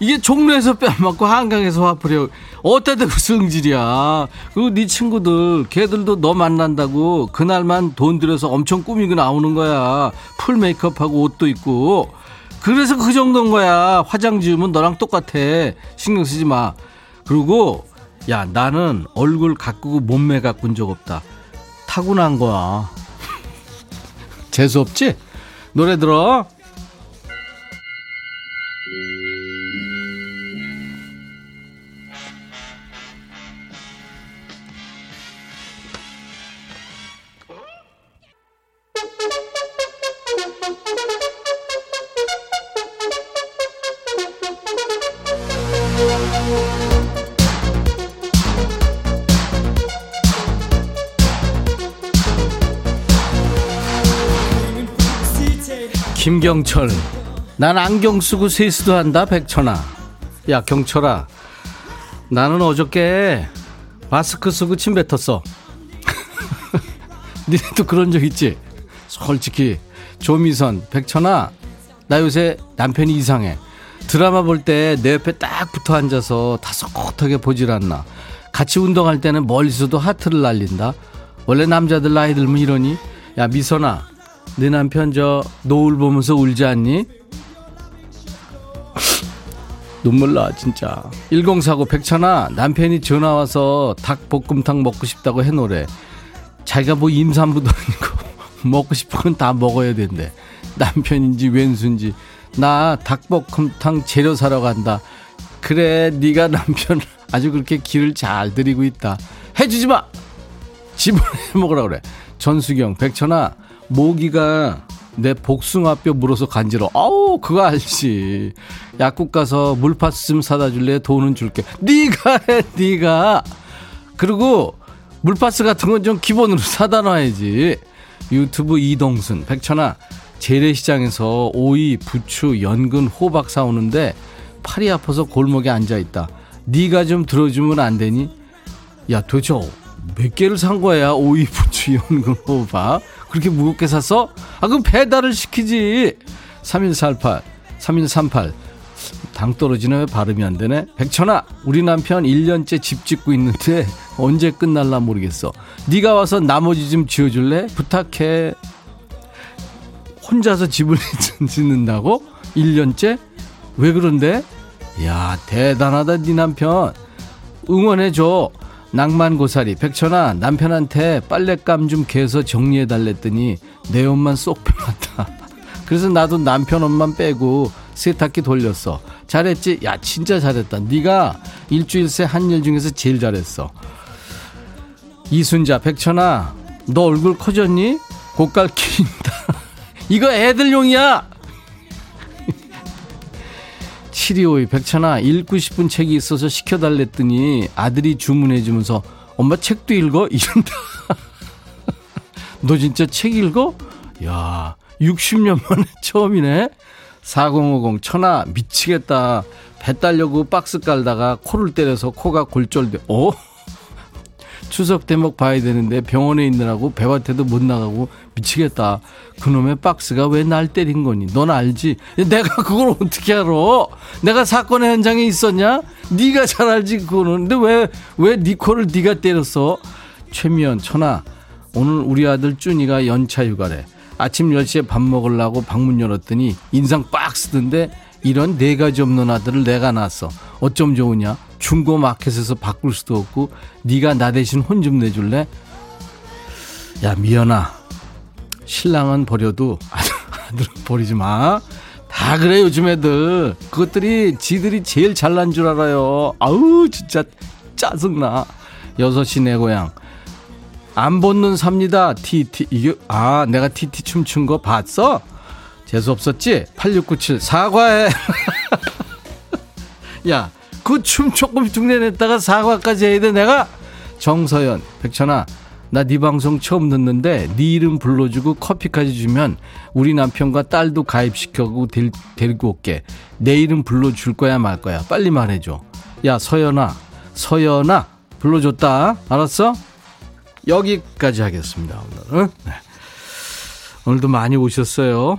이게 종로에서 뺨 맞고 한강에서 화풀이 어디다 대고 성질이야. 그리고 네 친구들 걔들도 너 만난다고 그날만 돈 들여서 엄청 꾸미고 나오는 거야. 풀 메이크업하고 옷도 입고. 그래서 그 정도인 거야. 화장 지우면 너랑 똑같아. 신경 쓰지 마. 그리고 야 나는 얼굴 가꾸고 몸매 가꾼 적 없다. 타고난 거야. 재수 없지? 노래 들어. 김경철. 난 안경 쓰고 세수도 한다 백천아. 야 경철아. 나는 어저께 마스크 쓰고 침 뱉었어. 니네도 그런 적 있지? 솔직히 조미선 백천아. 나 요새 남편이 이상해. 드라마 볼 때 내 옆에 딱 붙어 앉아서 다소곳하게 보질 않나. 같이 운동할 때는 멀리서도 하트를 날린다. 원래 남자들 나이 들면 이러니? 야 미선아 네 남편 저 노을 보면서 울지 않니? 눈물 나 진짜. 1049 백천아 남편이 전화와서 닭볶음탕 먹고 싶다고 해놓으래. 자기가 뭐 임산부도 아니고 먹고 싶은 건 다 먹어야 된대. 남편인지 왼수인지. 나 닭볶음탕 재료 사러 간다. 그래 네가 남편 아주 그렇게 길을 잘 들이고 있다. 해주지 마! 집어내 먹으라 그래. 전수경 백천아 모기가 내 복숭아뼈 물어서 간지러. 아우 그거 알지. 약국 가서 물파스 좀 사다 줄래? 돈은 줄게. 네가 해 네가. 그리고 물파스 같은 건 좀 기본으로 사다 놔야지. 유튜브 이동순 백천아. 재래시장에서 오이 부추 연근 호박 사오는데 팔이 아파서 골목에 앉아 있다. 네가 좀 들어주면 안 되니? 야 도대체 몇 개를 산 거야? 오이 부추 연근 호박 그렇게 무겁게 샀어? 아 그럼 배달을 시키지 3148 3138 당 떨어지네 왜 발음이 안 되네 백천아 우리 남편 1년째 집 짓고 있는데 언제 끝날라 모르겠어 네가 와서 나머지 좀 지어줄래? 부탁해 혼자서 집을 짓는다고? 1년째? 왜 그런데? 야 대단하다 네 남편 응원해줘 낭만고사리 백천아 남편한테 빨랫감 좀 개서 정리해 달랬더니 내 옷만 쏙 빼놨다. 그래서 나도 남편 옷만 빼고 세탁기 돌렸어. 잘했지? 야 진짜 잘했다. 네가 일주일 새 한 일 중에서 제일 잘했어. 이순자 백천아 너 얼굴 커졌니? 고깔 키인다. 이거 애들용이야 7252 백천아 읽고 싶은 책이 있어서 시켜달랬더니 아들이 주문해 주면서 엄마 책도 읽어? 이런다 너 진짜 책 읽어? 야 60년 만에 처음이네 4050 천아 미치겠다 배 따려고 박스 깔다가 코를 때려서 코가 골절돼 어? 추석 대목 봐야 되는데 병원에 있느라고 배밭에도 못 나가고 미치겠다. 그놈의 박스가 왜 날 때린 거니? 넌 알지? 내가 그걸 어떻게 알아? 내가 사건의 현장에 있었냐? 네가 잘 알지 그거는. 근데 왜왜네 코를 네가 때렸어? 최미연 천아 오늘 우리 아들 준이가 연차 휴가래. 아침 10시에 밥 먹으려고 방문 열었더니 인상 빡 쓰던데 이런 네 가지 없는 아들을 내가 낳았어. 어쩜 좋으냐? 중고 마켓에서 바꿀 수도 없고 네가 나 대신 혼 좀 내줄래? 야 미연아 신랑은 버려도 아들 버리지 마. 다 그래 요즘 애들 그것들이 지들이 제일 잘난 줄 알아요. 아우 진짜 짜증나. 여섯 시 내 고향 안 벗는 삽니다. 티티 이게 아 내가 티티 춤춘 거 봤어? 재수 없었지? 8697 사과해. 야 그 춤 조금 흉내냈다가 사과까지 해야 돼 내가 정서연 백천아 나 네 방송 처음 듣는데 네 이름 불러주고 커피까지 주면 우리 남편과 딸도 가입시켜고 데, 데리고 올게 내 이름 불러줄 거야 말 거야 빨리 말해줘 야 서연아 서연아 불러줬다 알았어? 여기까지 하겠습니다 오늘은 네. 오늘도 많이 오셨어요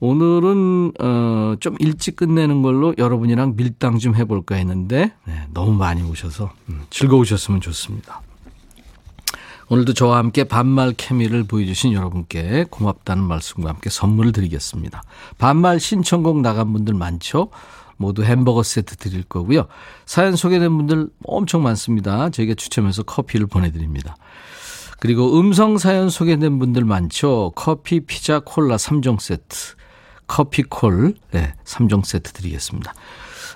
오늘은 어, 좀 일찍 끝내는 걸로 여러분이랑 밀당 좀 해볼까 했는데 네, 너무 많이 오셔서 음, 즐거우셨으면 좋습니다. 오늘도 저와 함께 반말 케미를 보여주신 여러분께 고맙다는 말씀과 함께 선물을 드리겠습니다. 반말 신청곡 나간 분들 많죠? 모두 햄버거 세트 드릴 거고요. 사연 소개된 분들 엄청 많습니다. 저희가 추첨해서 커피를 보내드립니다. 그리고 음성 사연 소개된 분들 많죠? 커피, 피자, 콜라 3종 세트. 커피콜 네, 3종 세트 드리겠습니다.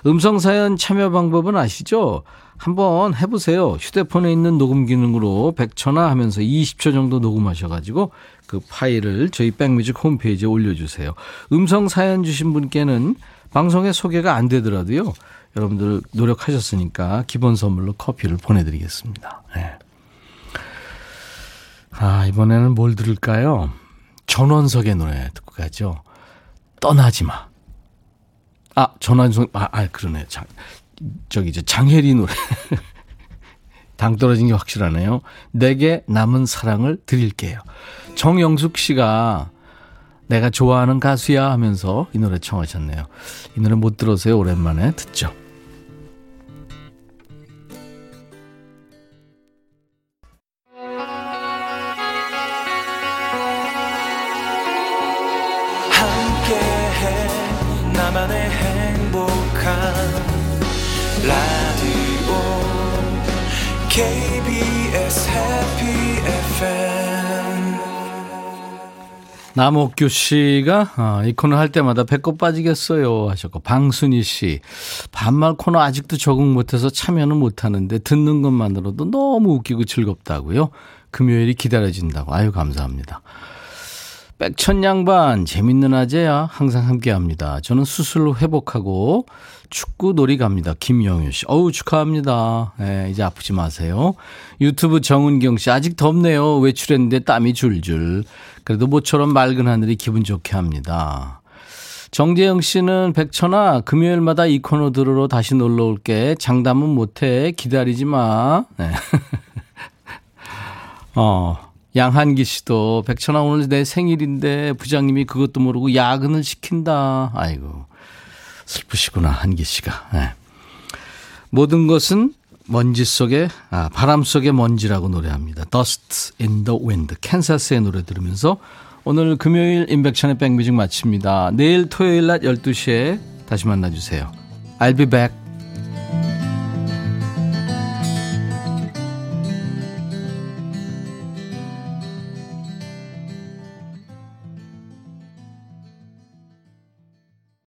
음성사연 참여 방법은 아시죠? 한번 해보세요. 휴대폰에 있는 녹음 기능으로 100초나 하면서 20초 정도 녹음하셔가지고 그 파일을 저희 백뮤직 홈페이지에 올려주세요. 음성사연 주신 분께는 방송에 소개가 안 되더라도요. 여러분들 노력하셨으니까 기본 선물로 커피를 보내드리겠습니다. 네. 아, 이번에는 뭘 들을까요? 전원석의 노래 듣고 가죠. 떠나지 마. 아, 전환송, 아, 아, 그러네. 장, 저기, 이제 장혜리 노래. 당 떨어진 게 확실하네요. 내게 남은 사랑을 드릴게요. 정영숙 씨가 내가 좋아하는 가수야 하면서 이 노래 청하셨네요. 이 노래 못 들어서요. 오랜만에 듣죠. 라디오 KBS 해피 FM 남옥규 씨가 아, 이 코너 할 때마다 배꼽 빠지겠어요 하셨고 방순희 씨 반말 코너 아직도 적응 못해서 참여는 못하는데 듣는 것만으로도 너무 웃기고 즐겁다고요. 금요일이 기다려진다고 아유 감사합니다. 백천 양반 재밌는 아재야 항상 함께합니다. 저는 수술 로 회복하고 축구 놀이 갑니다. 김영유 씨. 어우 축하합니다. 네, 이제 아프지 마세요. 유튜브 정은경 씨 아직 덥네요. 외출했는데 땀이 줄줄. 그래도 모처럼 맑은 하늘이 기분 좋게 합니다. 정재영 씨는 백천아 금요일마다 이 코너 들으러 다시 놀러 올게. 장담은 못해. 기다리지 마. 네. 어. 양한기 씨도 백천아 오늘 내 생일인데 부장님이 그것도 모르고 야근을 시킨다. 아이고 슬프시구나 한기 씨가. 네. 모든 것은 먼지 속에 아 바람 속의 먼지라고 노래합니다. Dust in the Wind. 캔사스의 노래 들으면서 오늘 금요일 인백천의 백뮤직 마칩니다. 내일 토요일 낮 12시에 다시 만나주세요. I'll be back.